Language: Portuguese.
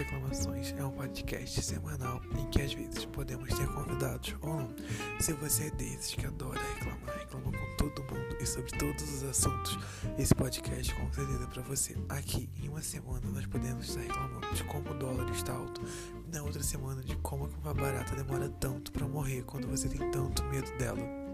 Reclamações é um podcast semanal em que às vezes podemos ter convidados ou não. Se você é desses que adora reclamar, reclama com todo mundo e sobre todos os assuntos, esse podcast com certeza é para você. Aqui, em uma semana, nós podemos estar reclamando de como o dólar está alto, na outra semana, de como uma barata demora tanto para morrer quando você tem tanto medo dela.